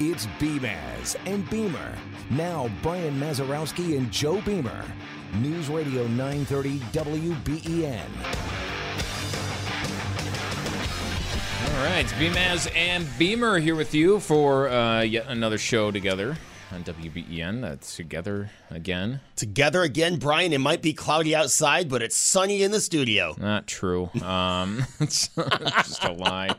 It's Beamaz and Beamer. Now Brian Mazurowski and Joe Beamer. News Radio 930 WBEN. All right, it's Beamaz and Beamer here with you for uh, yet another show together on WBEN. That's together again. Together again, Brian. It might be cloudy outside, but it's sunny in the studio. Not true. Um, it's just a lie.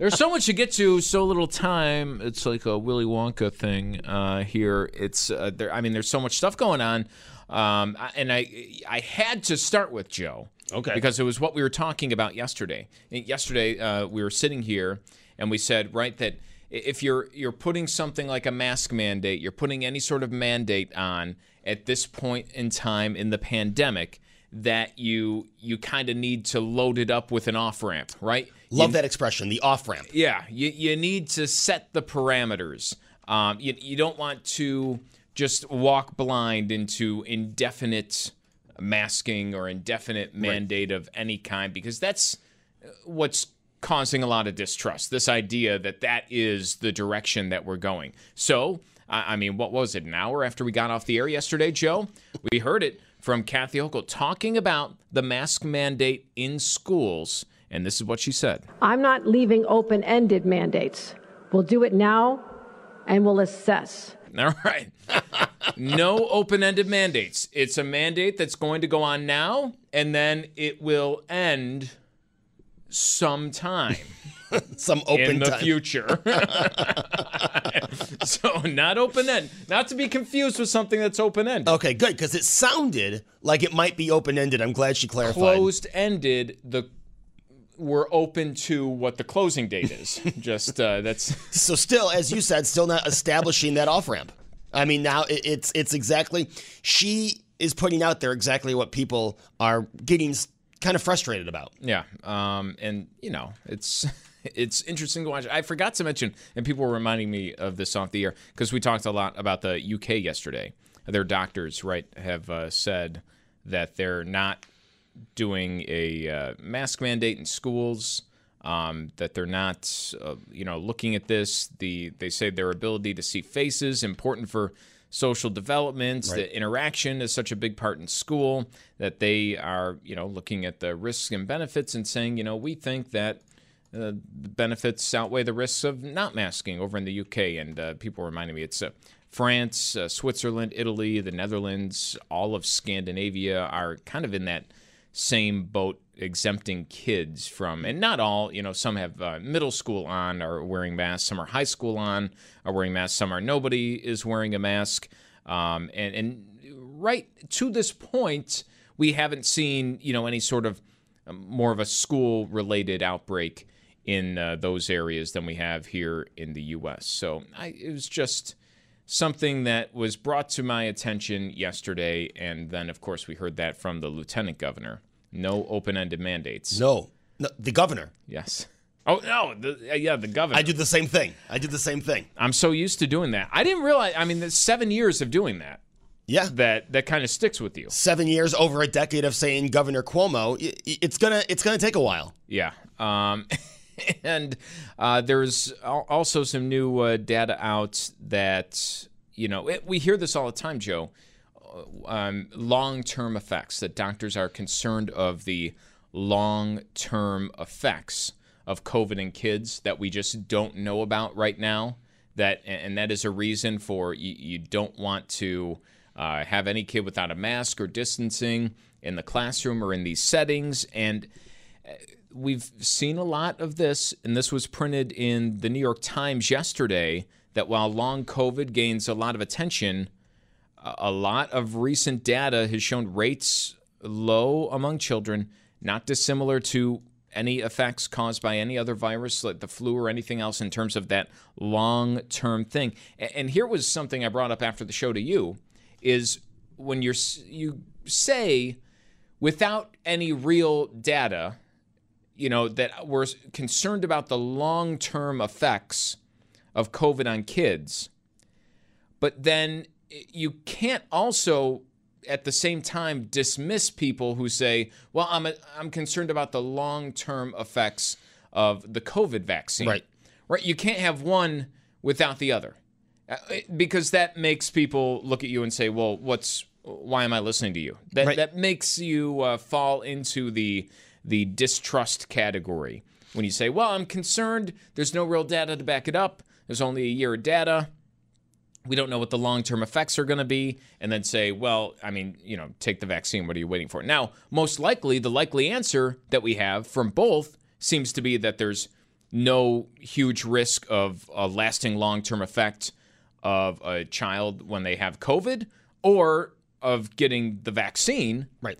There's so much to get to, so little time. It's like a Willy Wonka thing uh, here. It's uh, there. I mean, there's so much stuff going on, um, and I I had to start with Joe. Okay. Because it was what we were talking about yesterday. Yesterday, uh, we were sitting here and we said, right, that if you're you're putting something like a mask mandate, you're putting any sort of mandate on at this point in time in the pandemic, that you you kind of need to load it up with an off ramp, right? Love You- that expression, the off ramp. yeah, you, you need to set the parameters. Um, you, you don't want to just walk blind into indefinite masking or indefinite mandate of any kind because that's what's causing a lot of distrust. This idea that that is the direction that we're going. So, I, I mean, what was it, an hour after we got off the air yesterday, Joe? We heard it from Kathy Hochul talking about the mask mandate in schools. And this is what she said. I'm not leaving open ended mandates. We'll do it now and we'll assess. All right. no open ended mandates. It's a mandate that's going to go on now, and then it will end sometime Some open in the time. future. so, not open end. Not to be confused with something that's open ended. Okay, good, because it sounded like it might be open ended. I'm glad she clarified. Closed ended, the we're open to what the closing date is. Just uh, that's So still, as you said, still not establishing that off ramp. I mean, now it, it's it's exactly she is putting out there exactly what people are getting kind of frustrated about. Yeah, um, and you know, it's it's interesting to watch. I forgot to mention, and people were reminding me of this off the air because we talked a lot about the UK yesterday. Their doctors, right, have uh, said that they're not doing a uh, mask mandate in schools. Um, that they're not, uh, you know, looking at this. The they say their ability to see faces important for social development. The interaction is such a big part in school that they are, you know, looking at the risks and benefits and saying, you know, we think that uh, the benefits outweigh the risks of not masking over in the UK. And uh, people reminding me it's uh, France, uh, Switzerland, Italy, the Netherlands, all of Scandinavia are kind of in that same boat exempting kids from and not all you know some have uh, middle school on are wearing masks some are high school on are wearing masks some are nobody is wearing a mask. Um, and and right to this point we haven't seen you know any sort of um, more of a school related outbreak in uh, those areas than we have here in the US so I, it was just something that was brought to my attention yesterday and then of course we heard that from the lieutenant governor no open-ended mandates No, no the governor. yes oh no the, uh, yeah the governor I do the same thing. I do the same thing. i'm so used to doing that i didn't realize i mean seven years of doing that Yeah. that that kind of sticks with you Seven years over a decade of saying Governor Cuomo, it's gonna it's gonna take a while. Yeah. Um, and uh, there's also some new uh, data out that, you know, it, we hear this all the time, Joe. um, long-term effects. That doctors are concerned of the long-term effects of COVID in kids that we just don't know about right now. That and that is a reason for you, you don't want to uh, have any kid without a mask or distancing in the classroom or in these settings. And uh, we've seen a lot of this, and this was printed in the New York Times yesterday. That while long COVID gains a lot of attention, a lot of recent data has shown rates low among children, not dissimilar to any effects caused by any other virus like the flu or anything else in terms of that long term thing. And here was something I brought up after the show to you is when you're you say without any real data, you know, that we're concerned about the long term effects of COVID on kids. But then you can't also at the same time dismiss people who say, "Well, I'm a, I'm concerned about the long-term effects of the COVID vaccine." Right. Right. You can't have one without the other. Uh, because that makes people look at you and say, "Well, what's why am I listening to you?" That Right. that makes you uh, fall into the the distrust category when you say, "Well, I'm concerned. There's no real data to back it up. There's only a year of data. We don't know what the long-term effects are going to be." And then say, "Well, I mean, you know, take the vaccine. What are you waiting for?" Now, most likely, the likely answer that we have from both seems to be that there's no huge risk of a lasting long-term effect of a child when they have COVID or of getting the vaccine. Right.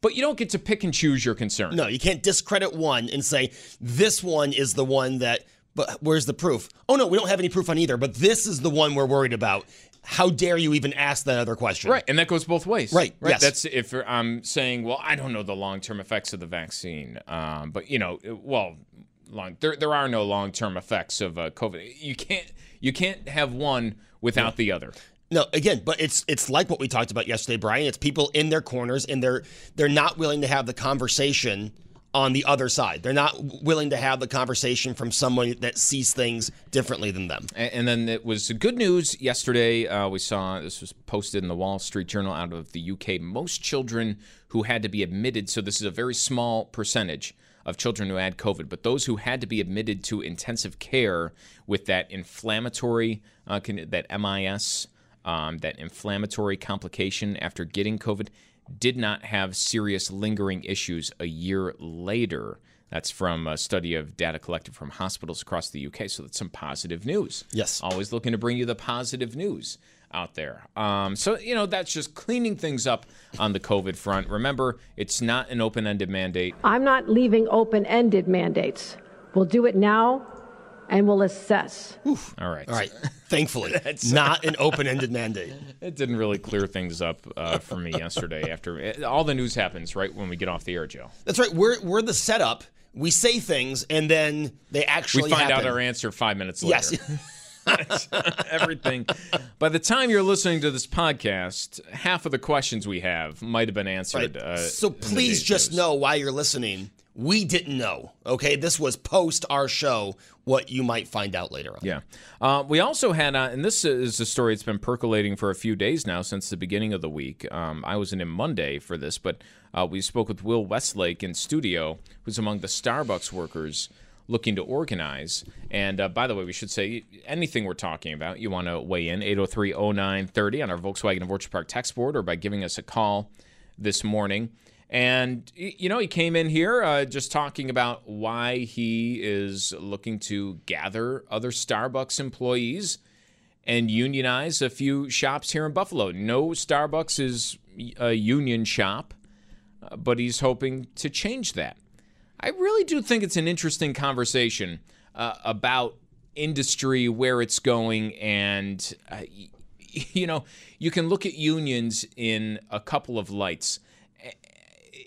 But you don't get to pick and choose your concern. No, you can't discredit one and say this one is the one that. But where's the proof? Oh no, we don't have any proof on either. But this is the one we're worried about. How dare you even ask that other question? Right, and that goes both ways. Right, Right. yes. That's if I'm saying, well, I don't know the long-term effects of the vaccine, um, but you know, well, long there there are no long-term effects of uh, COVID. You can't you can't have one without the other. No, again, but it's it's like what we talked about yesterday, Brian. It's people in their corners and they're they're not willing to have the conversation on the other side. They're not willing to have the conversation from someone that sees things differently than them. A- And then it was good news yesterday. Uh, we saw this was posted in the Wall Street Journal out of the UK. Most children who had to be admitted, so this is a very small percentage of children who had COVID, but those who had to be admitted to intensive care with that inflammatory, uh, that MIS, um, that inflammatory complication after getting COVID, did not have serious lingering issues a year later. That's from a study of data collected from hospitals across the UK. So that's some positive news. Yes. Always looking to bring you the positive news out there. Um, so, you know, that's just cleaning things up on the COVID front. Remember, it's not an open ended mandate. I'm not leaving open ended mandates. We'll do it now and we'll assess. All right. All right. Thankfully, not an open-ended mandate. It didn't really clear things up uh, for me yesterday after all the news happens right when we get off the air, Joe. That's right. We're we're the setup. We say things and then they actually we find happen. out our answer five minutes later. Yes. Everything. By the time you're listening to this podcast, half of the questions we have might have been answered. Right. Uh, so please just news. know while you're listening, we didn't know. Okay, this was post our show. What you might find out later on. Yeah. Uh, we also had, uh, and this is a story that's been percolating for a few days now since the beginning of the week. Um, I wasn't in Monday for this, but uh, we spoke with Will Westlake in studio, who's among the Starbucks workers looking to organize. And uh, by the way, we should say anything we're talking about, you want to weigh in 803 0930 on our Volkswagen of Orchard Park text board or by giving us a call this morning. And, you know, he came in here uh, just talking about why he is looking to gather other Starbucks employees and unionize a few shops here in Buffalo. No Starbucks is a union shop, uh, but he's hoping to change that. I really do think it's an interesting conversation uh, about industry, where it's going, and uh, you know, you can look at unions in a couple of lights.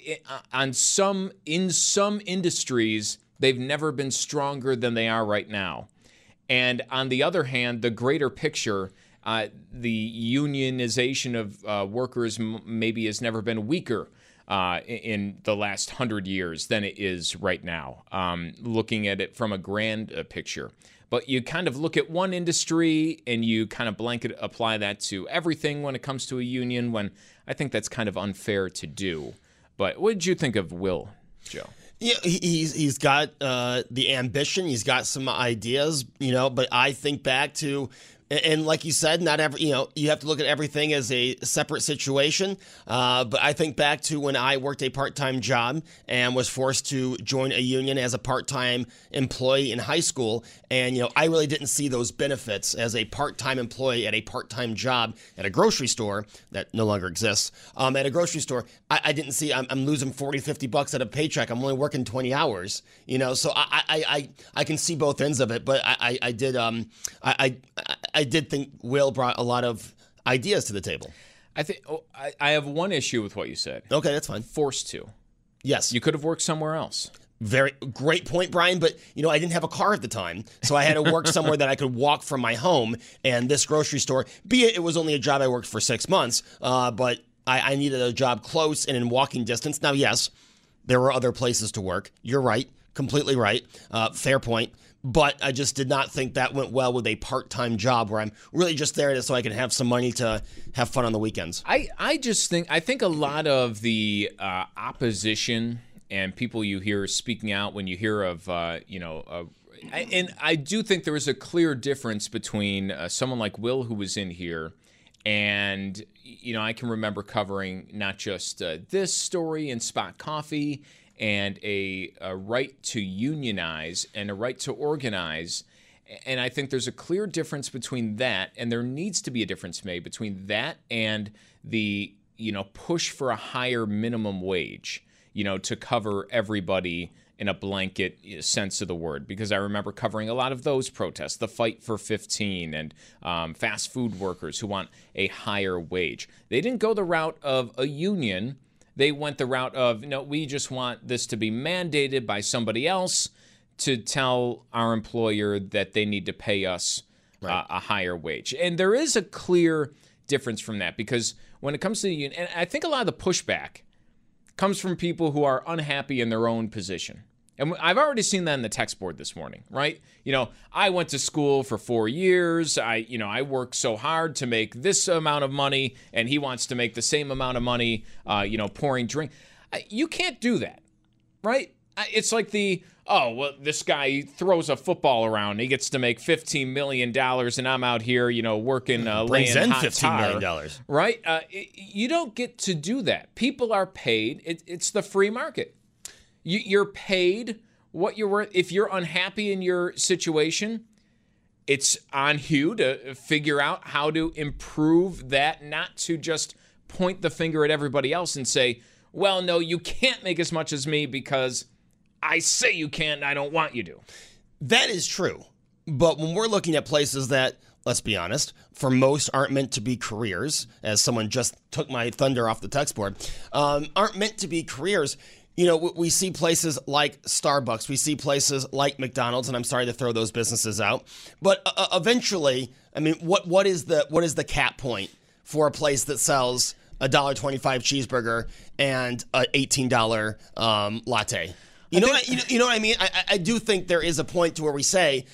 I- On some, in some industries, they've never been stronger than they are right now. And on the other hand, the greater picture, uh, the unionization of uh, workers m- maybe has never been weaker uh, in the last hundred years than it is right now, um, looking at it from a grand uh, picture. but you kind of look at one industry and you kind of blanket apply that to everything when it comes to a union. When I think that's kind of unfair to do. But what did you think of Will, Joe? Yeah, he's he's got uh, the ambition. He's got some ideas, you know. But I think back to and like you said, not every you know you have to look at everything as a separate situation. Uh, but I think back to when I worked a part-time job and was forced to join a union as a part-time employee in high school, and you know I really didn't see those benefits as a part-time employee at a part-time job at a grocery store that no longer exists. Um, at a grocery store, I, I didn't see I'm, I'm, losing 40, 50 bucks at a paycheck. I'm only working 20 hours. You know, so I I, I, I can see both ends of it. But I I, I did um I, I I did think Will brought a lot of ideas to the table. I think oh, I, I have one issue with what you said. Okay, that's fine. Forced to. Yes. You could have worked somewhere else. Very great point, Brian. But you know, I didn't have a car at the time, so I had to work somewhere that I could walk from my home. And this grocery store, be it it was only a job I worked for six months, uh, but I, I needed a job close and in walking distance. Now, yes, there were other places to work. You're right, completely right. Uh, fair point but I just did not think that went well with a part-time job where I'm really just there so I can have some money to have fun on the weekends. I, I just think I think a lot of the uh, opposition and people you hear speaking out when you hear of uh, you know. Uh, and I do think there is a clear difference between uh, someone like Will, who was in here, and you know I can remember covering not just uh, this story and Spot Coffee and a, a right to unionize and a right to organize. And I think there's a clear difference between that, and there needs to be a difference made between that and the you know push for a higher minimum wage, you know, to cover everybody in a blanket sense of the word. Because I remember covering a lot of those protests, the fight for 15, and um, fast food workers who want a higher wage. They didn't go the route of a union they went the route of no, we just want this to be mandated by somebody else to tell our employer that they need to pay us right. uh, a higher wage. And there is a clear difference from that because when it comes to the union, and I think a lot of the pushback comes from people who are unhappy in their own position. And I've already seen that in the text board this morning, right? You know, I went to school for four years. I, you know, I worked so hard to make this amount of money, and he wants to make the same amount of money, uh, you know, pouring drink. You can't do that, right? It's like the, oh, well, this guy throws a football around. He gets to make $15 million, and I'm out here, you know, working, uh, laying in hot $15 tar, million. Right? Uh, you don't get to do that. People are paid. It, it's the free market. You, are paid what you're worth. If you're unhappy in your situation, it's on you to figure out how to improve that, not to just point the finger at everybody else and say, well, no, you can't make as much as me because I say you can't and I don't want you to. That is true. But when we're looking at places that, let's be honest, for most aren't meant to be careers, as someone just took my thunder off the text board, um, aren't meant to be careers, you know, we see places like Starbucks, we see places like McDonald's, and I'm sorry to throw those businesses out, but uh, uh, eventually, I mean, what what is the what is the cap point for a place that sells a dollar twenty-five cheeseburger and a eighteen dollar um, latte? You know, think, I, you, know, what I mean. I, I do think there is a point to where we say,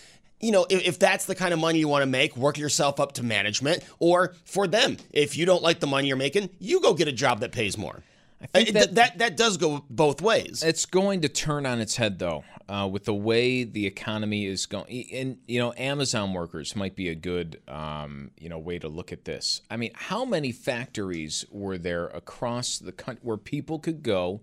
you know, if, if, that's the kind of money you want to make, work yourself up to management. Or for them, if you don't like the money you're making, you go get a job that pays more. I think that, that that does go both ways. It's going to turn on its head though, uh, with the way the economy is going. And you know, Amazon workers might be a good um, you know way to look at this. I mean, how many factories were there across the country where people could go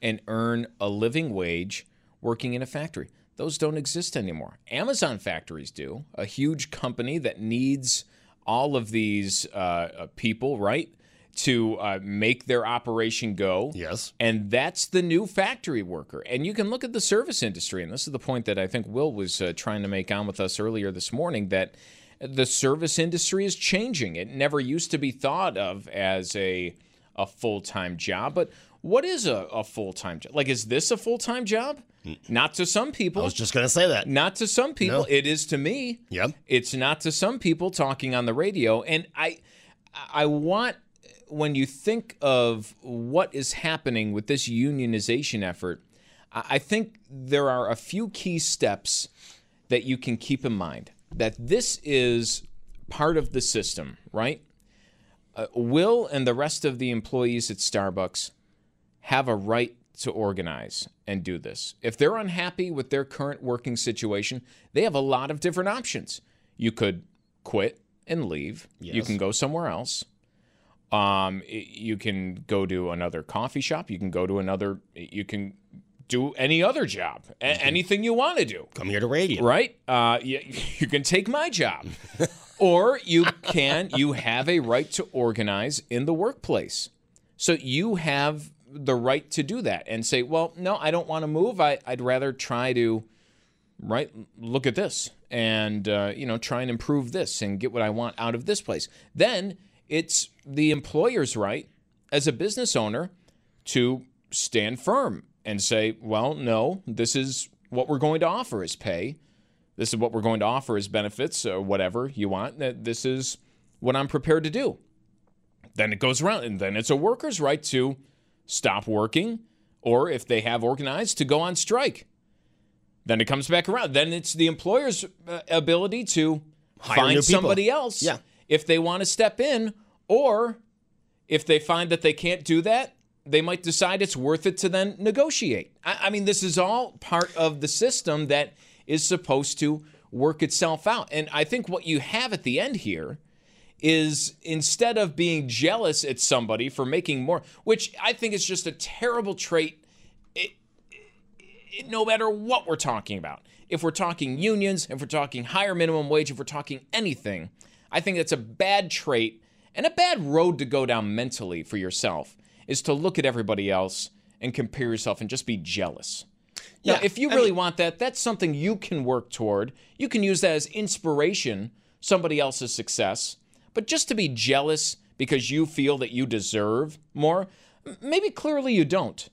and earn a living wage working in a factory? Those don't exist anymore. Amazon factories do. A huge company that needs all of these uh, uh people, right? To uh, make their operation go. Yes. And that's the new factory worker. And you can look at the service industry, and this is the point that I think Will was uh, trying to make on with us earlier this morning that the service industry is changing. It never used to be thought of as a, a full time job, but what is a, a full time job? Like, is this a full time job? Not to some people. I was just going to say that. Not to some people. No. It is to me. Yep. It's not to some people talking on the radio. And I, I want when you think of what is happening with this unionization effort, I think there are a few key steps that you can keep in mind that this is part of the system, right? Uh, Will and the rest of the employees at Starbucks have a right to organize and do this. If they're unhappy with their current working situation, they have a lot of different options. You could quit and leave. You can go somewhere else. Um, you can go to another coffee shop. You can go to another. You can do any other job, a- anything you want to do. Come here to radio. Right? Uh, you, you can take my job, or you can. You have a right to organize in the workplace. So you have the right to do that and say, well, no, I don't want to move. I, I'd rather try to, right, look at this and, uh, you know, try and improve this and get what I want out of this place. Then it's the employer's right as a business owner to stand firm and say, well, no, this is what we're going to offer as pay. This is what we're going to offer as benefits or whatever you want. This is what I'm prepared to do then it goes around and then it's a worker's right to stop working or if they have organized to go on strike then it comes back around then it's the employer's uh, ability to Hire find somebody else Yeah. if they want to step in or if they find that they can't do that they might decide it's worth it to then negotiate I, I mean this is all part of the system that is supposed to work itself out and i think what you have at the end here is instead of being jealous at somebody for making more, which I think is just a terrible trait, it, it- no matter what we're talking about. If we're talking unions, if we're talking higher minimum wage, if we're talking anything, I think that's a bad trait and a bad road to go down mentally for yourself is to look at everybody else and compare yourself and just be jealous. Now, Yeah, if you I really mean- want that, that's something you can work toward. You can use that as inspiration, somebody else's success. But just to be jealous because you feel that you deserve more, maybe clearly you don't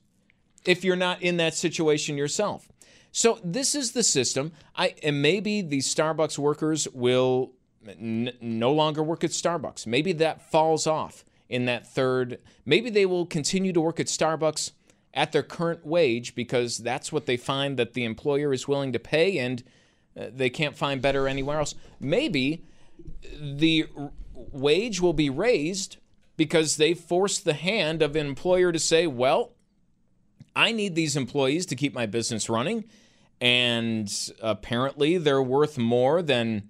if you're not in that situation yourself. So this is the system. I and maybe the Starbucks workers will n- no longer work at Starbucks. Maybe that falls off in that third. Maybe they will continue to work at Starbucks at their current wage because that's what they find that the employer is willing to pay and uh, they can't find better anywhere else. Maybe the r- wage will be raised because they forced the hand of an employer to say, well, I need these employees to keep my business running. And apparently they're worth more than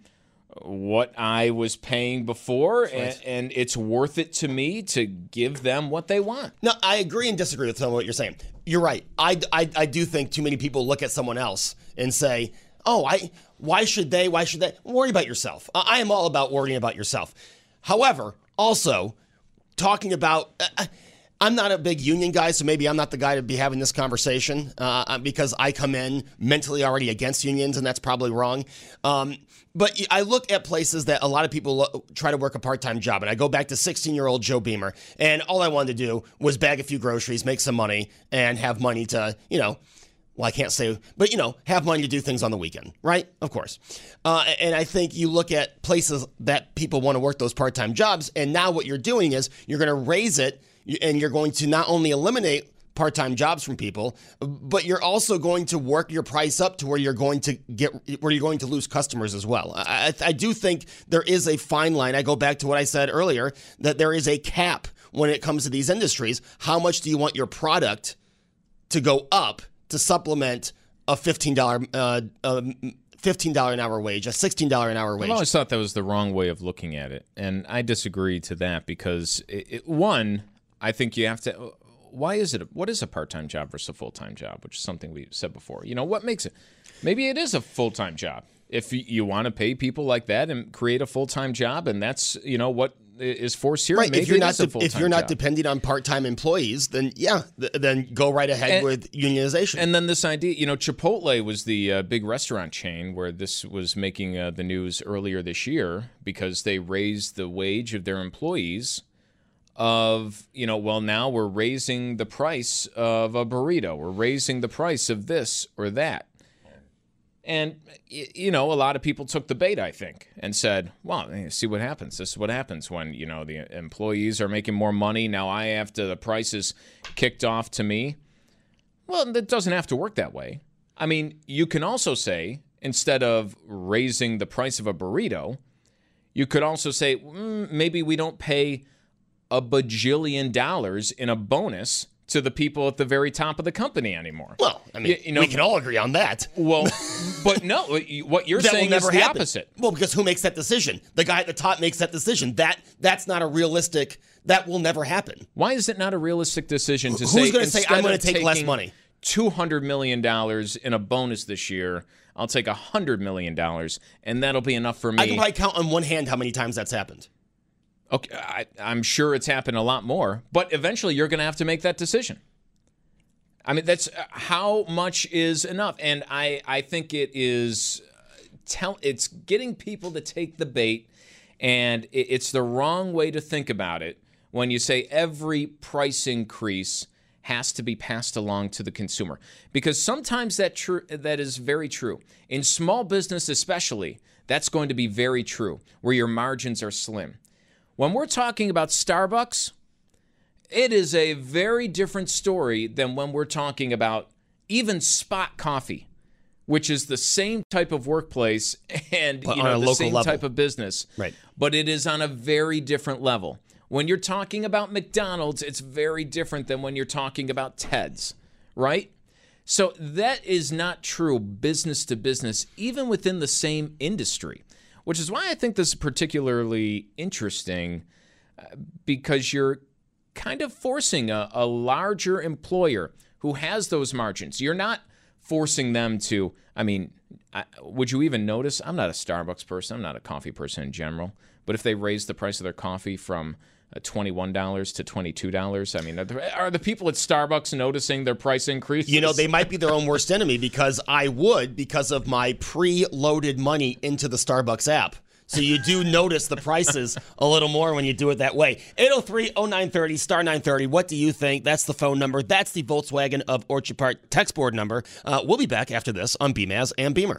what I was paying before. And, and it's worth it to me to give them what they want. No, I agree and disagree with some of what you're saying. You're right. I, I, I do think too many people look at someone else and say, oh, I why should they? Why should they? Worry about yourself. I I am all about worrying about yourself. However, also talking about. Uh, I'm not a big union guy, so maybe I'm not the guy to be having this conversation uh, because I come in mentally already against unions, and that's probably wrong. Um, but I look at places that a lot of people lo- try to work a part time job, and I go back to 16 year old Joe Beamer, and all I wanted to do was bag a few groceries, make some money, and have money to, you know, well, I can't say, but you know, have money to do things on the weekend, right? Of course. Uh, and I think you look at places that people want to work those part time jobs, and now what you're doing is you're going to raise it, and you're going to not only eliminate part time jobs from people, but you're also going to work your price up to where you're going to get where you're going to lose customers as well. I, I, I do think there is a fine line. I go back to what I said earlier that there is a cap when it comes to these industries. How much do you want your product to go up to supplement a fifteen dollar uh, uh, fifteen dollar an hour wage, a sixteen dollar an hour wage? I've always thought that was the wrong way of looking at it, and I disagree to that because it, it, one, I think you have to. Why is it? What is a part-time job versus a full-time job? Which is something we said before. You know, what makes it? Maybe it is a full-time job. If you, want to pay people like that and create a full-time job, and that's you know what is forced here. Right. Maybe If you're not de- if you're not job. depending on part time employees, then yeah, th- then go right ahead And- with unionization. And then this idea, you know, Chipotle was the uh, big restaurant chain where this was making uh, the news earlier this year because they raised the wage of their employees. Of, you know, well, now we're raising the price of a burrito, we're raising the price of this or that. And, you know, a lot of people took the bait, I think, and said, well, eh, see what happens. This is what happens when, you know, the employees are making more money. Now I have to, the prices kicked off to me. Well, that doesn't have to work that way. I mean, you can also say, instead of raising the price of a burrito, you could also say mm, maybe we don't pay a bajillion dollars in a bonus to the people at the very top of the company anymore. Well, I mean, You- you know- we can all agree on that. Well, but no, what you're saying is the happen. opposite. Well, because who makes that decision? The guy at the top makes that decision. That that's not a realistic. That will never happen. Why is it not a realistic decision to Who's say gonna say, instead "I'm gonna of take less money"? Two hundred million dollars in a bonus this year. I'll take a hundred million dollars, and that'll be enough for me. I can probably count on one hand how many times that's happened. Okay, I, I'm sure it's happened a lot more, but eventually you're going to have to make that decision. I mean, that's uh, how much is enough, and I I think it is uh, tell it's getting people to take the bait, and it, it's the wrong way to think about it when you say every price increase has to be passed along to the consumer. Because sometimes that true that is very true. In small business especially that's going to be very true where your margins are slim when we're talking about Starbucks, it is a very different story than when we're talking about even Spot Coffee, which is the same type of workplace and you know the local same level. type of business. Right. But it is on a very different level. When you're talking about McDonald's, it's very different than when you're talking about Ted's, right? So that is not true business to business, even within the same industry, which is why I think this is particularly interesting uh, because you're kind of forcing a, a larger employer who has those margins. You're not forcing them to, I mean, I, would you even notice? I'm not a Starbucks person, I'm not a coffee person in general, but if they raise the price of their coffee from uh, $21 to $22, I mean, are the, are the people at Starbucks noticing their price increase? You know, they might be their own worst enemy because I would because of my pre-loaded money into the Starbucks app. So you do notice the prices a little more when you do it that way. 803-0930, star 930. What do you think? That's the phone number. That's the Volkswagen of Orchard Park text board number. Uh, we'll be back after this on Beamaz and Beamer.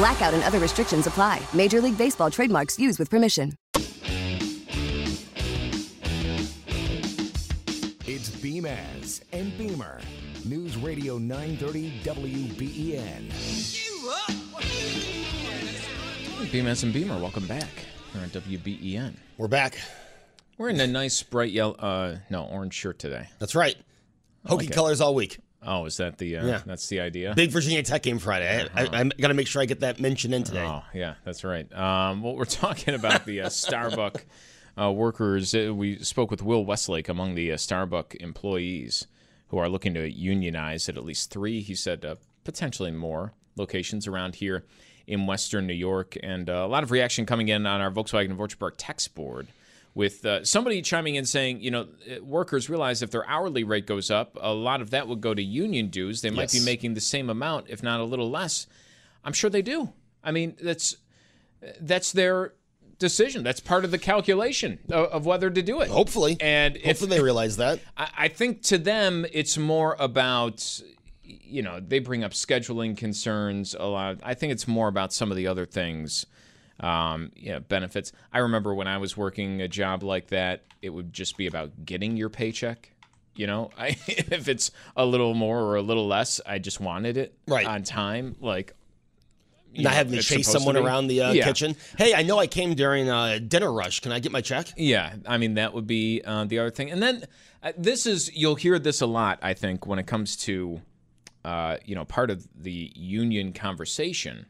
Blackout and other restrictions apply. Major League Baseball trademarks used with permission. It's Beamaz and Beamer. News Radio 930 WBEN. Beamaz and Beamer, welcome back here on WBEN. We're back. We're in a nice bright yellow, uh, no, orange shirt today. That's right. Hokie like colors all week. Oh, is that the, uh, Yeah. that's the idea? Big Virginia Tech game Friday. I, I, I got to make sure I get that mentioned in today. Oh, yeah, that's right. Um, well, we're talking about the uh, Starbucks uh, workers. Uh, we spoke with Will Westlake among the uh, Starbucks employees who are looking to unionize at at least three, he said, uh, potentially more locations around here in Western New York. And uh, a lot of reaction coming in on our Volkswagen Park text board with uh, somebody chiming in saying, you know, uh, workers realize if their hourly rate goes up, a lot of that would go to union dues. They might be making the same amount, if not a little less. I'm sure they do. I mean, that's that's their decision. That's part of the calculation of, of whether to do it. Hopefully. And if Hopefully they realize that. I, I think to them it's more about you know they bring up scheduling concerns a lot. I think it's more about some of the other things. Um, yeah, benefits. I remember when I was working a job like that, it would just be about getting your paycheck. You know, I, if it's a little more or a little less, I just wanted it Right. on time. Like you Not know, having to chase someone be. around the uh, Yeah. kitchen. Hey, I know I came during uh, dinner rush. Can I get my check? Yeah, I mean that would be uh, the other thing, and then uh, this is you'll hear this a lot. I think when it comes to uh, you know part of the union conversation,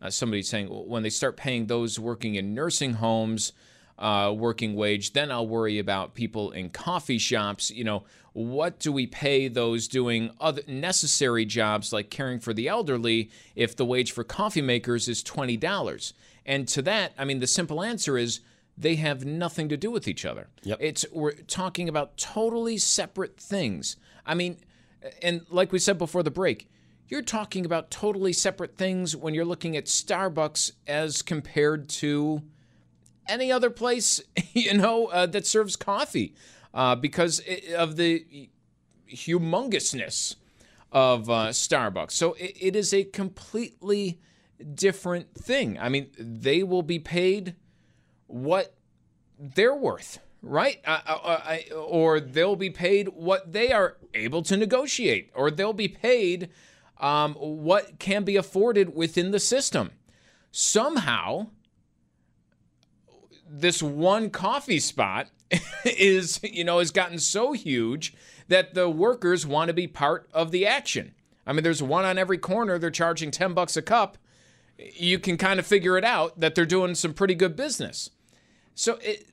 uh, somebody saying when they start paying those working in nursing homes uh, working wage, then I'll worry about people in coffee shops. You know, what do we pay those doing other necessary jobs like caring for the elderly if the wage for coffee makers is twenty dollars? And to that, I mean, the simple answer is they have nothing to do with each other. Yep. It's we're talking about totally separate things. I mean, and like we said before the break, you're talking about totally separate things when you're looking at Starbucks as compared to any other place, you know, uh, that serves coffee uh, because of the humongousness of uh, Starbucks. So it, it is a completely different thing. I mean, they will be paid what they're worth, right? Uh, uh, or they'll be paid what they are able to negotiate, or they'll be paid um, what can be afforded within the system. Somehow, this one coffee spot is, you know, has gotten so huge that the workers want to be part of the action. I mean, there's one on every corner. They're charging 10 bucks a cup. You can kind of figure it out that they're doing some pretty good business. So it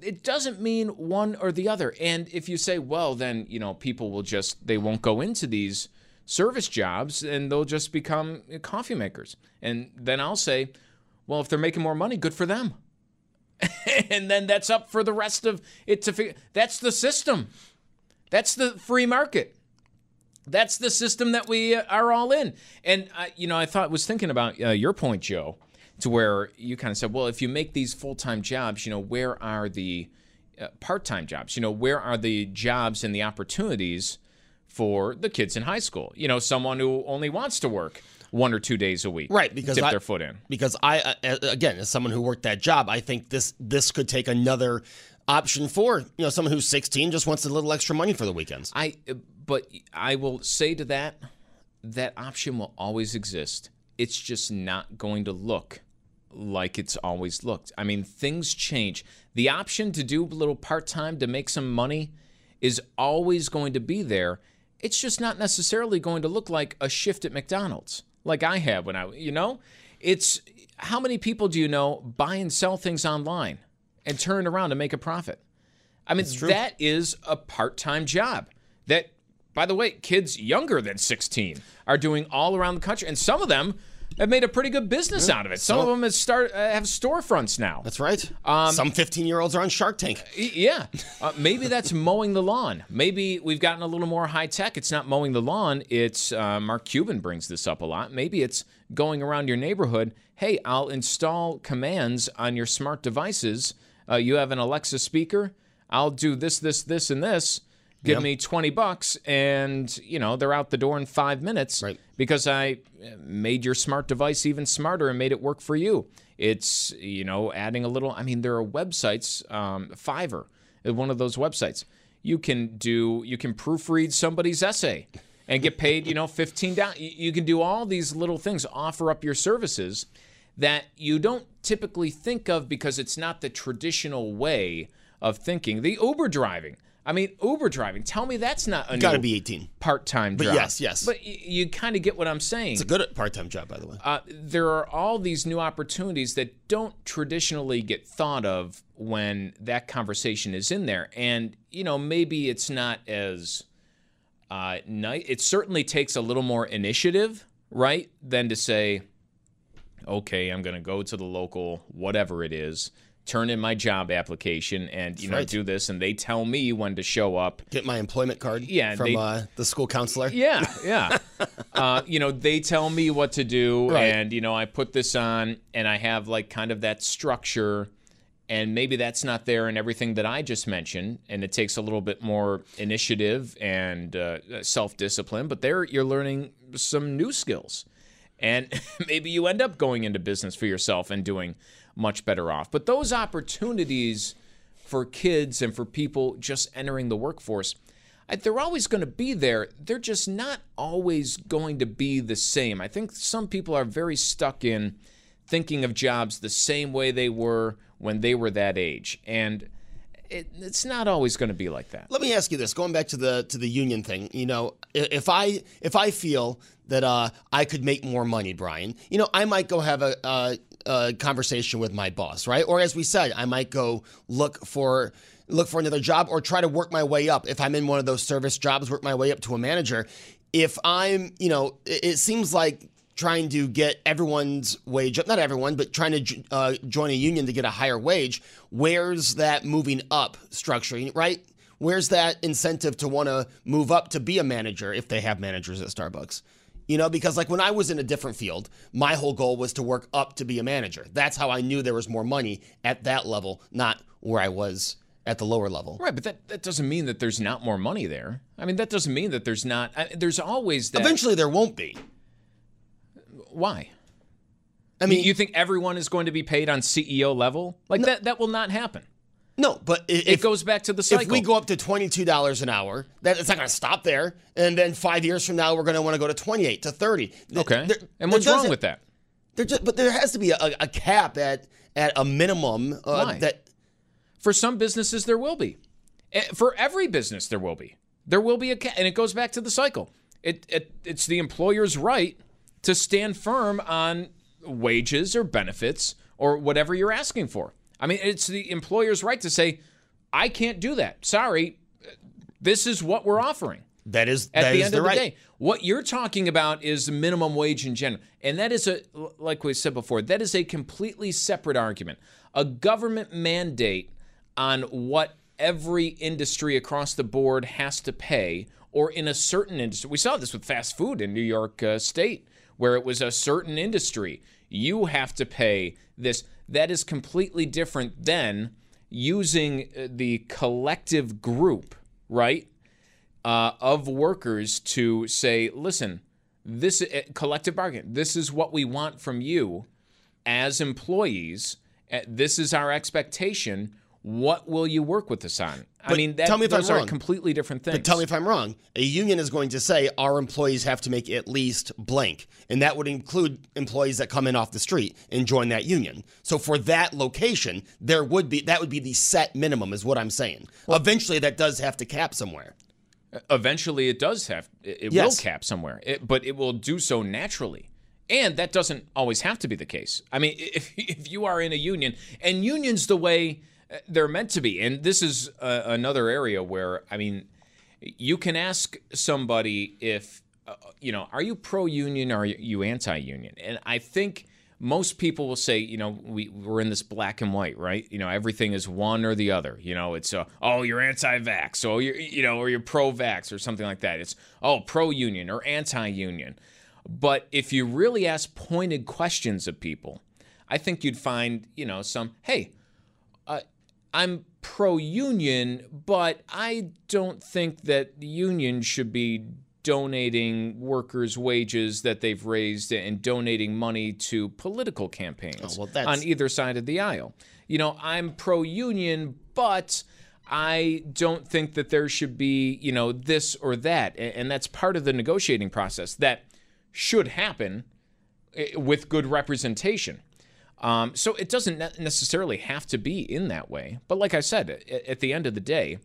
it doesn't mean one or the other. And if you say, well, then, you know, people will just they won't go into these service jobs and they'll just become coffee makers. And then I'll say, well, if they're making more money, good for them. and then that's up for the rest of it to figure. That's the system. That's the free market. That's the system that we are all in. And uh, you know, I thought was thinking about uh, your point, Joe, to where you kind of said, well, if you make these full time jobs, you know, where are the uh, part time jobs? You know, where are the jobs and the opportunities for the kids in high school? You know, someone who only wants to work one or two days a week, right? Because dip I, their foot in. Because I, uh, again, as someone who worked that job, I think this this could take another option for you know someone who's 16 just wants a little extra money for the weekends. I, but I will say to that, that option will always exist. It's just not going to look like it's always looked. I mean, things change. The option to do a little part time to make some money is always going to be there. It's just not necessarily going to look like a shift at McDonald's like I have when I, you know, it's how many people do you know buy and sell things online and turn around to make a profit? I mean, that is a part time job that, by the way, kids younger than 16 are doing all around the country. And some of them have made a pretty good business yeah. out of it. Some so, of them have start uh, have storefronts now. That's right. Um, Some 15 year olds are on Shark Tank. Yeah, uh, maybe that's mowing the lawn. Maybe we've gotten a little more high tech. It's not mowing the lawn. It's uh, Mark Cuban brings this up a lot. Maybe it's going around your neighborhood. Hey, I'll install commands on your smart devices. Uh, you have an Alexa speaker. I'll do this, this, this, and this give yep. me 20 bucks and you know they're out the door in five minutes right. because i made your smart device even smarter and made it work for you it's you know adding a little i mean there are websites um, fiverr one of those websites you can do you can proofread somebody's essay and get paid you know 15 down you can do all these little things offer up your services that you don't typically think of because it's not the traditional way of thinking the uber driving I mean, Uber driving. Tell me that's not a got to be 18 part-time job. But yes, yes. But y- you kind of get what I'm saying. It's a good part-time job, by the way. Uh, there are all these new opportunities that don't traditionally get thought of when that conversation is in there, and you know maybe it's not as uh, nice. It certainly takes a little more initiative, right, than to say, okay, I'm going to go to the local whatever it is turn in my job application and you know right. do this and they tell me when to show up get my employment card yeah from they, uh, the school counselor yeah yeah uh, you know they tell me what to do right. and you know i put this on and i have like kind of that structure and maybe that's not there in everything that i just mentioned and it takes a little bit more initiative and uh, self-discipline but there you're learning some new skills and maybe you end up going into business for yourself and doing much better off. But those opportunities for kids and for people just entering the workforce, they're always going to be there. They're just not always going to be the same. I think some people are very stuck in thinking of jobs the same way they were when they were that age. And it, it's not always going to be like that. Let me ask you this: going back to the to the union thing, you know, if I if I feel that uh, I could make more money, Brian, you know, I might go have a, a, conversation with my boss, right? Or as we said, I might go look for look for another job or try to work my way up. If I'm in one of those service jobs, work my way up to a manager. If I'm, you know, it, it seems like trying to get everyone's wage up, not everyone, but trying to uh, join a union to get a higher wage, where's that moving up structure, right? Where's that incentive to want to move up to be a manager if they have managers at Starbucks? You know, because like when I was in a different field, my whole goal was to work up to be a manager. That's how I knew there was more money at that level, not where I was at the lower level. Right, but that, that doesn't mean that there's not more money there. I mean, that doesn't mean that there's not. I, there's always that. Eventually, there won't be. Why? I mean, you, you think everyone is going to be paid on CEO level? Like no, that? That will not happen. No, but if, it goes back to the cycle. If we go up to twenty-two dollars an hour, that it's not going to stop there. And then five years from now, we're going to want to go to twenty-eight to thirty. Okay. There, and what's wrong with that? Just, but there has to be a, a, cap at at a minimum. Uh, Why? That for some businesses there will be. Eh, for every business there will be. There will be a cap, and it goes back to the cycle. It, it it's the employer's right to stand firm on wages or benefits or whatever you're asking for. I mean, it's the employer's right to say, I can't do that. Sorry, this is what we're offering. That is at that the is end of the right. day. What you're talking about is the minimum wage in general, and that is a like we said before. That is a completely separate argument. A government mandate on what every industry across the board has to pay, or in a certain industry. We saw this with fast food in New York uh, State, where it was a certain industry. You have to pay this that is completely different than using uh, the collective group, right, uh, of workers to say, listen, this uh, collective bargain, this is what we want from you as employees. Uh, this is our expectation. What will you work with us on? I mean, that, tell me if those I'm are wrong. completely different things. But tell me if I'm wrong. A union is going to say our employees have to make at least blank, and that would include employees that come in off the street and join that union. So for that location, there would be that would be the set minimum, is what I'm saying. Well, Eventually, that does have to cap somewhere. eventually it does have it, Yes. will cap somewhere it, but it will do so naturally and that doesn't always have to be the case i mean if, if you are in a union and unions the way they're meant to be and this is uh, another area where i mean you can ask somebody if uh, you know are you pro union or are you anti union and i think most people will say, you know, we, we're in this black and white, right? You know, everything is one or the other. You know, it's, uh, oh, you're anti vax, or you're, you know, or you're pro vax or something like that. It's, oh, pro union or anti union. But if you really ask pointed questions of people, I think you'd find, you know, some, hey, uh, I'm pro union, but I don't think that the union should be donating workers' wages that they've raised and donating money to political campaigns Oh, well, on either side of the aisle. You know, I'm pro union, but I don't think that there should be, you know, this or that. And that's part of the negotiating process that should happen eh, with good representation. Um, so it doesn't necessarily have to be in that way. But like I said, at, the end of the day,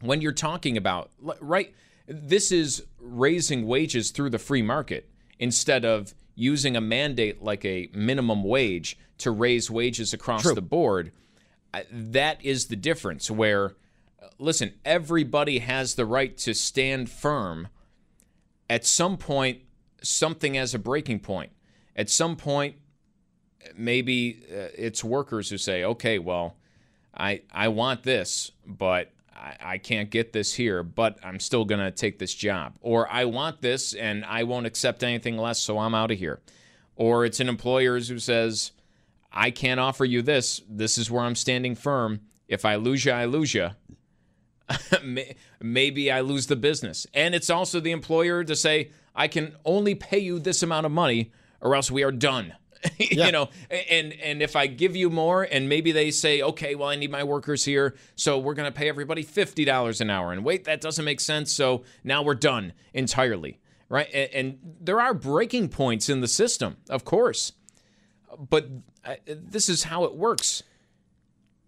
when you're talking about, right, this is raising wages through the free market instead of using a mandate like a minimum wage to raise wages across True. the board. That is the difference where, uh, listen, everybody has the right to stand firm. At some point, something has a breaking point. At some point, maybe uh, it's workers who say, okay, well, I, I want this, but I, I can't get this here, but I'm still going to take this job. Or I want this and I won't accept anything less, so I'm out of here. Or it's an employer who says, I can't offer you this. This is where I'm standing firm. If I lose you, I lose you. Maybe I lose the business. And it's also the employer to say, I can only pay you this amount of money or else we are done. Yeah. you know, and and if I give you more and maybe they say, okay, well I need my workers here, so we're going to pay everybody $50 an hour. And wait, that doesn't make sense, so now we're done entirely. Right? And, and there are breaking points in the system, of course. But uh, this is how it works.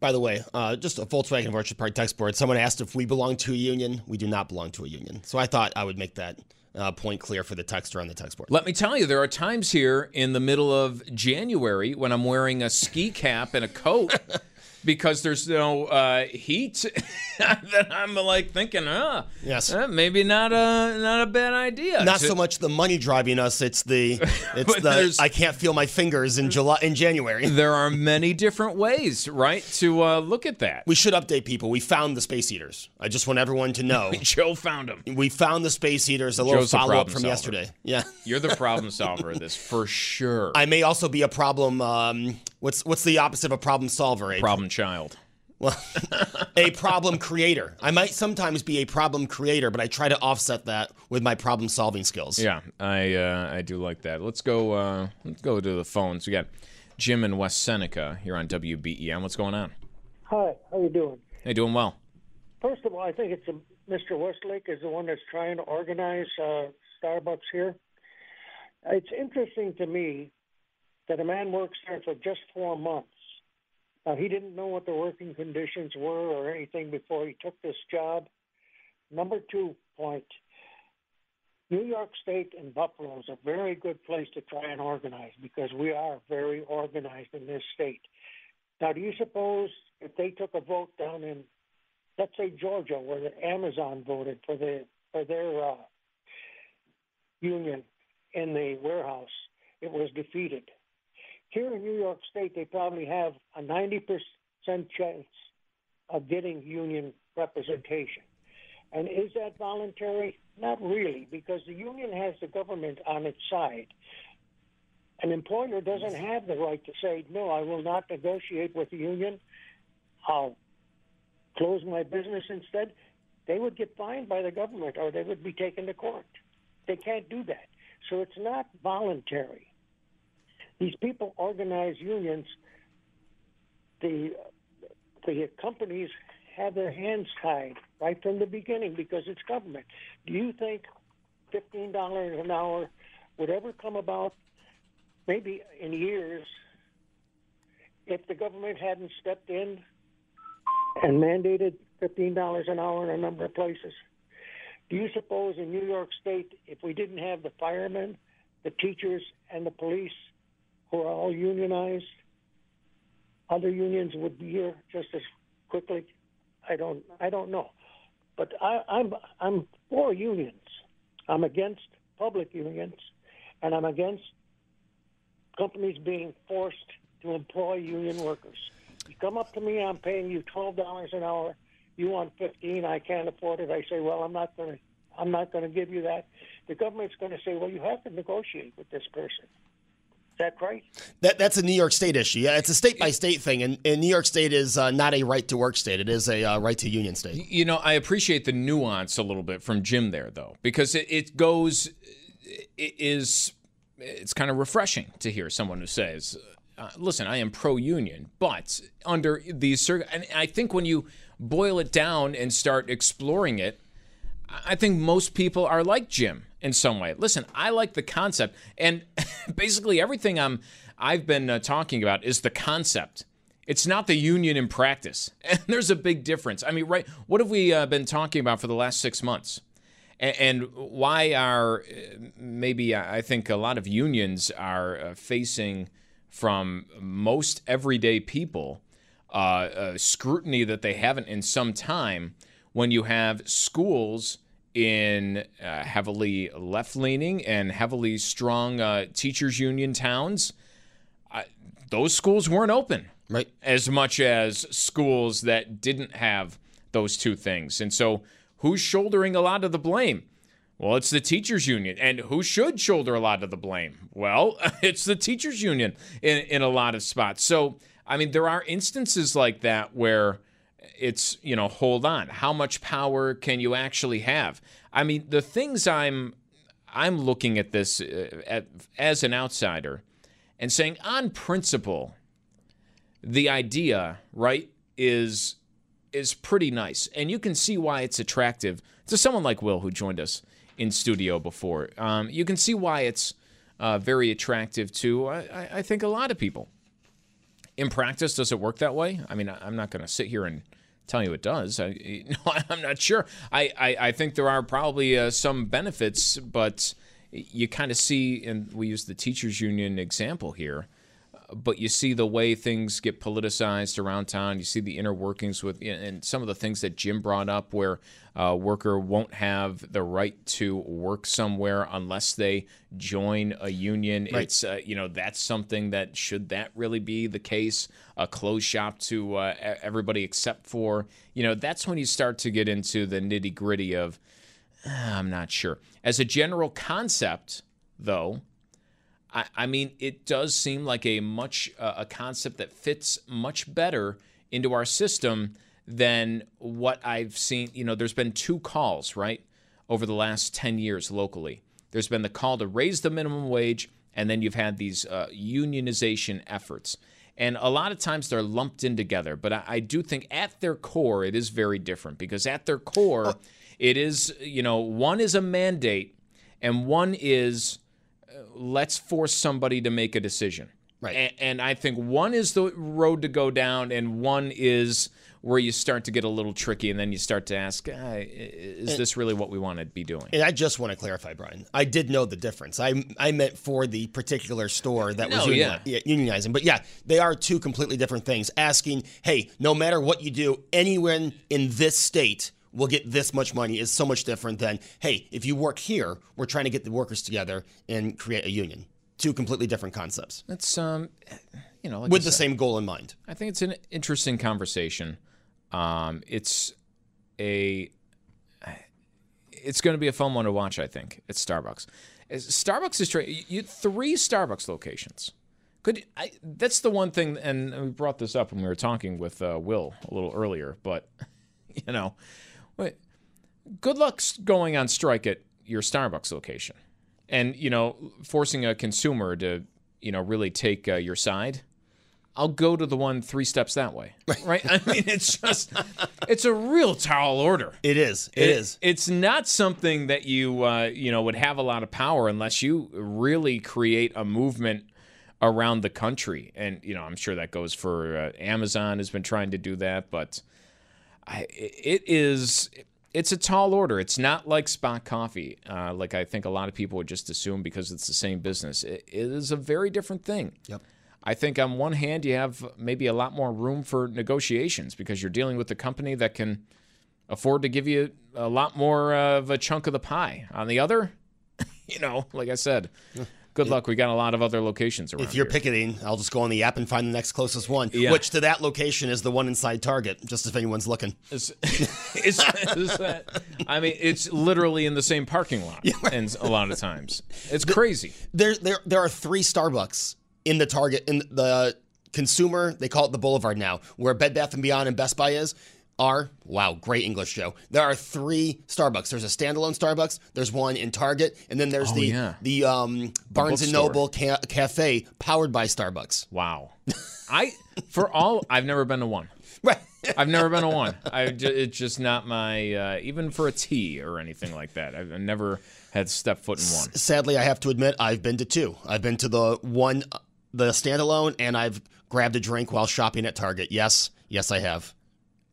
By the way, uh, just a Volkswagen of Orchard Park text board. Someone asked if we belong to a union. We do not belong to a union. So I thought I would make that uh, point clear for the texter on the text board. Let me tell you, there are times here in the middle of January when I'm wearing a ski cap and a coat because there's no uh, heat that I'm like thinking, uh, yes, uh, maybe not a not a bad idea. Not so much the money driving us; it's the it's the I can't feel my fingers in July in January. There are many different ways, right, to uh, look at that. We should update people. We found the space heaters. I just want everyone to know. Joe found them. We found the space heaters. A little follow up from solver. yesterday. Yeah, you're the problem solver of this for sure. I may also be a problem. Um, what's what's the opposite of a problem solver? A problem child. Well, a problem creator. I might sometimes be a problem creator, but I try to offset that with my problem solving skills. Yeah, I uh, I do like that. Let's go. Uh, let's go to the phones. We got Jim in West Seneca here on WBEN. What's going on? Hi, how you doing? Hey, doing well. First of all, I think it's a, Mr. Westlake is the one that's trying to organize uh, Starbucks here. It's interesting to me that a man works there for just four months. Now, he didn't know what the working conditions were or anything before he took this job. Number two point New York State and Buffalo is a very good place to try and organize because we are very organized in this state. Now, do you suppose if they took a vote down in, let's say Georgia, where the Amazon voted for the for their uh, union in the warehouse, it was defeated. Here in New York State, they probably have a 90% chance of getting union representation. And is that voluntary? Not really, because the union has the government on its side. An employer doesn't have the right to say, no, I will not negotiate with the union. I'll close my business instead. They would get fined by the government or they would be taken to court. They can't do that. So it's not voluntary. These people organize unions. The the companies have their hands tied right from the beginning because it's government. Do you think fifteen dollars an hour would ever come about? Maybe in years, if the government hadn't stepped in and mandated fifteen dollars an hour in a number of places. Do you suppose in New York State, if we didn't have the firemen, the teachers, and the police, who are all unionized, other unions would be here just as quickly? I don't. I don't know, but I, I'm I'm for unions. I'm against public unions, and I'm against companies being forced to employ union workers. You come up to me, I'm paying you twelve dollars an hour. You want fifteen? I can't afford it. I say, well, I'm not going to. I'm not going to give you that. The government's going to say, well, you have to negotiate with this person. Is that right? That that's a New York State issue. Yeah, it's a state by state thing, and, and New York State is uh, not a right to work state. It is a uh, right to union state. You know, I appreciate the nuance a little bit from Jim there, though, because it, it goes, it is, it's kind of refreshing to hear someone who says, uh, "Listen, I am pro-union, but under these circ-, and I think when you boil it down and start exploring it, I think most people are like Jim in some way. Listen, I like the concept, and basically everything I'm I've been uh, talking about is the concept. It's not the union in practice, and there's a big difference. I mean, right? What have we uh, been talking about for the last six months? And, why are maybe I think a lot of unions are uh, facing from most everyday people uh, scrutiny that they haven't in some time when you have schools in uh, heavily left leaning and heavily strong uh, teachers' union towns, uh, those schools weren't open. Right. As much as schools that didn't have those two things. And so, who's shouldering a lot of the blame? Well, it's the teachers' union. And who should shoulder a lot of the blame? Well, it's the teachers' union in, in a lot of spots. So, I mean, there are instances like that where it's you know hold on how much power can you actually have? I mean the things i'm i'm looking at this uh, at, as an outsider and saying on principle the idea right is is pretty nice. And you can see why it's attractive to someone like will who joined us in studio before. Um, you can see why it's uh, very attractive to I, I think a lot of people In practice, does it work that way? I mean, I'm not going to sit here and tell you it does. I, no, I'm not sure. I, I, I think there are probably uh, some benefits, but you kind of see, and we use the teachers union example here, but you see the way things get politicized around town. You see the inner workings with, and some of the things that Jim brought up, where a worker won't have the right to work somewhere unless they join a union. Right. It's, uh, you know, that's something that should that really be the case? A closed shop to uh, everybody except for, you know, that's when you start to get into the nitty gritty of, "Ah, I'm not sure. As a general concept, though, I, I mean, it does seem like a much uh, a concept that fits much better into our system than what I've seen. You know, there's been two calls right over the last ten years locally. There's been the call to raise the minimum wage, and then you've had these uh, unionization efforts. And a lot of times they're lumped in together, but I, I do think at their core it is very different because at their core it is, you know, one is a mandate and one is uh, let's force somebody to make a decision. Right. And, and I think one is the road to go down, and one is where you start to get a little tricky, and then you start to ask, ah, is And- this really what we want to be doing? And I just want to clarify, Brian. I did know the difference. I I meant for the particular store that was No, union- yeah. unionizing. But yeah, they are two completely different things. Asking, hey, no matter what you do, anyone in this state will get this much money is so much different than, hey, if you work here, we're trying to get the workers together and create a union. Two completely different concepts That's um, you know, like with the said, same goal in mind. I think it's an interesting conversation. Um, it's a it's going to be a fun one to watch. I think at Starbucks. Starbucks is tra- you, three Starbucks locations. Could I, that's the one thing, and we brought this up when we were talking with uh, Will a little earlier. But you know, good luck going on strike at your Starbucks location, and you know, forcing a consumer to you know really take uh, your side. I'll go to the one three steps that way. Right? I mean, it's just, it's a real tall order. It is. It is. It's not something that you, uh, you know, would have a lot of power unless you really create a movement around the country. And you know, I'm sure that goes for uh, Amazon has been trying to do that, but I, it is. It's a tall order. It's not like Spot Coffee, uh, like I think a lot of people would just assume because it's the same business. It, it is a very different thing. Yep. I think on one hand, you have maybe a lot more room for negotiations because you're dealing with a company that can afford to give you a lot more of a chunk of the pie. On the other, you know, like I said, good luck. We got a lot of other locations around. If you're here. picketing, I'll just go on the app and find the next closest one, Yeah. which to that location is the one inside Target, just if anyone's looking. Is, is, is that, uh, I mean, it's literally in the same parking lot, and a lot of times it's crazy. There, there, there are three Starbucks in the Target in the consumer. They call it the Boulevard now, where Bed Bath and Beyond and Best Buy is. Are wow, great English, Joe. There are three Starbucks. There's a standalone Starbucks. There's one in Target, and then there's Oh, the yeah. the um, Barnes and. Noble ca- cafe powered by Starbucks. Wow, I for all I've never been to one. Right. I've never been to one. I it's just not my uh, even for a tea or anything like that. I've never had stepped foot in one. Sadly, I have to admit I've been to two. I've been to the one, the standalone, and I've grabbed a drink while shopping at Target. Yes, yes, I have.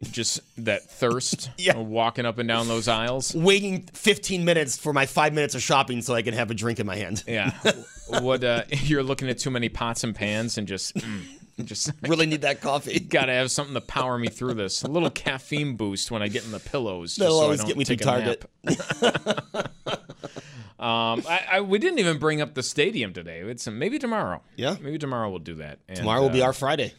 Just that thirst, Yeah. walking up and down those aisles. Waiting 15 minutes for my five minutes of shopping so I can have a drink in my hand. Yeah, what uh, you're looking at too many pots and pans and just, mm, just Really need that coffee. got to have something to power me through this. A little caffeine boost when I get in the pillows. That'll so I always don't get me to Target. Um, I, I, we didn't even bring up the stadium today. It's maybe tomorrow. Yeah. maybe tomorrow we'll do that. And, Tomorrow will be uh, our Friday.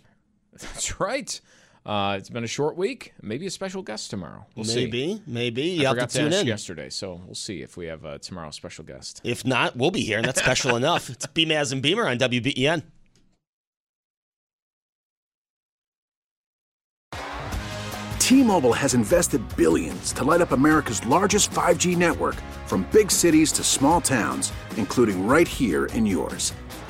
That's right. Uh, it's been a short week. Maybe a special guest tomorrow. We'll see. maybe, maybe. I You have forgot to tune ask in. yesterday, so we'll see if we have a tomorrow special guest. If not, we'll be here, and that's special enough. It's Beamaz and Beamer on WBEN. T-Mobile has invested billions to light up America's largest 5G network from big cities to small towns, including right here in yours.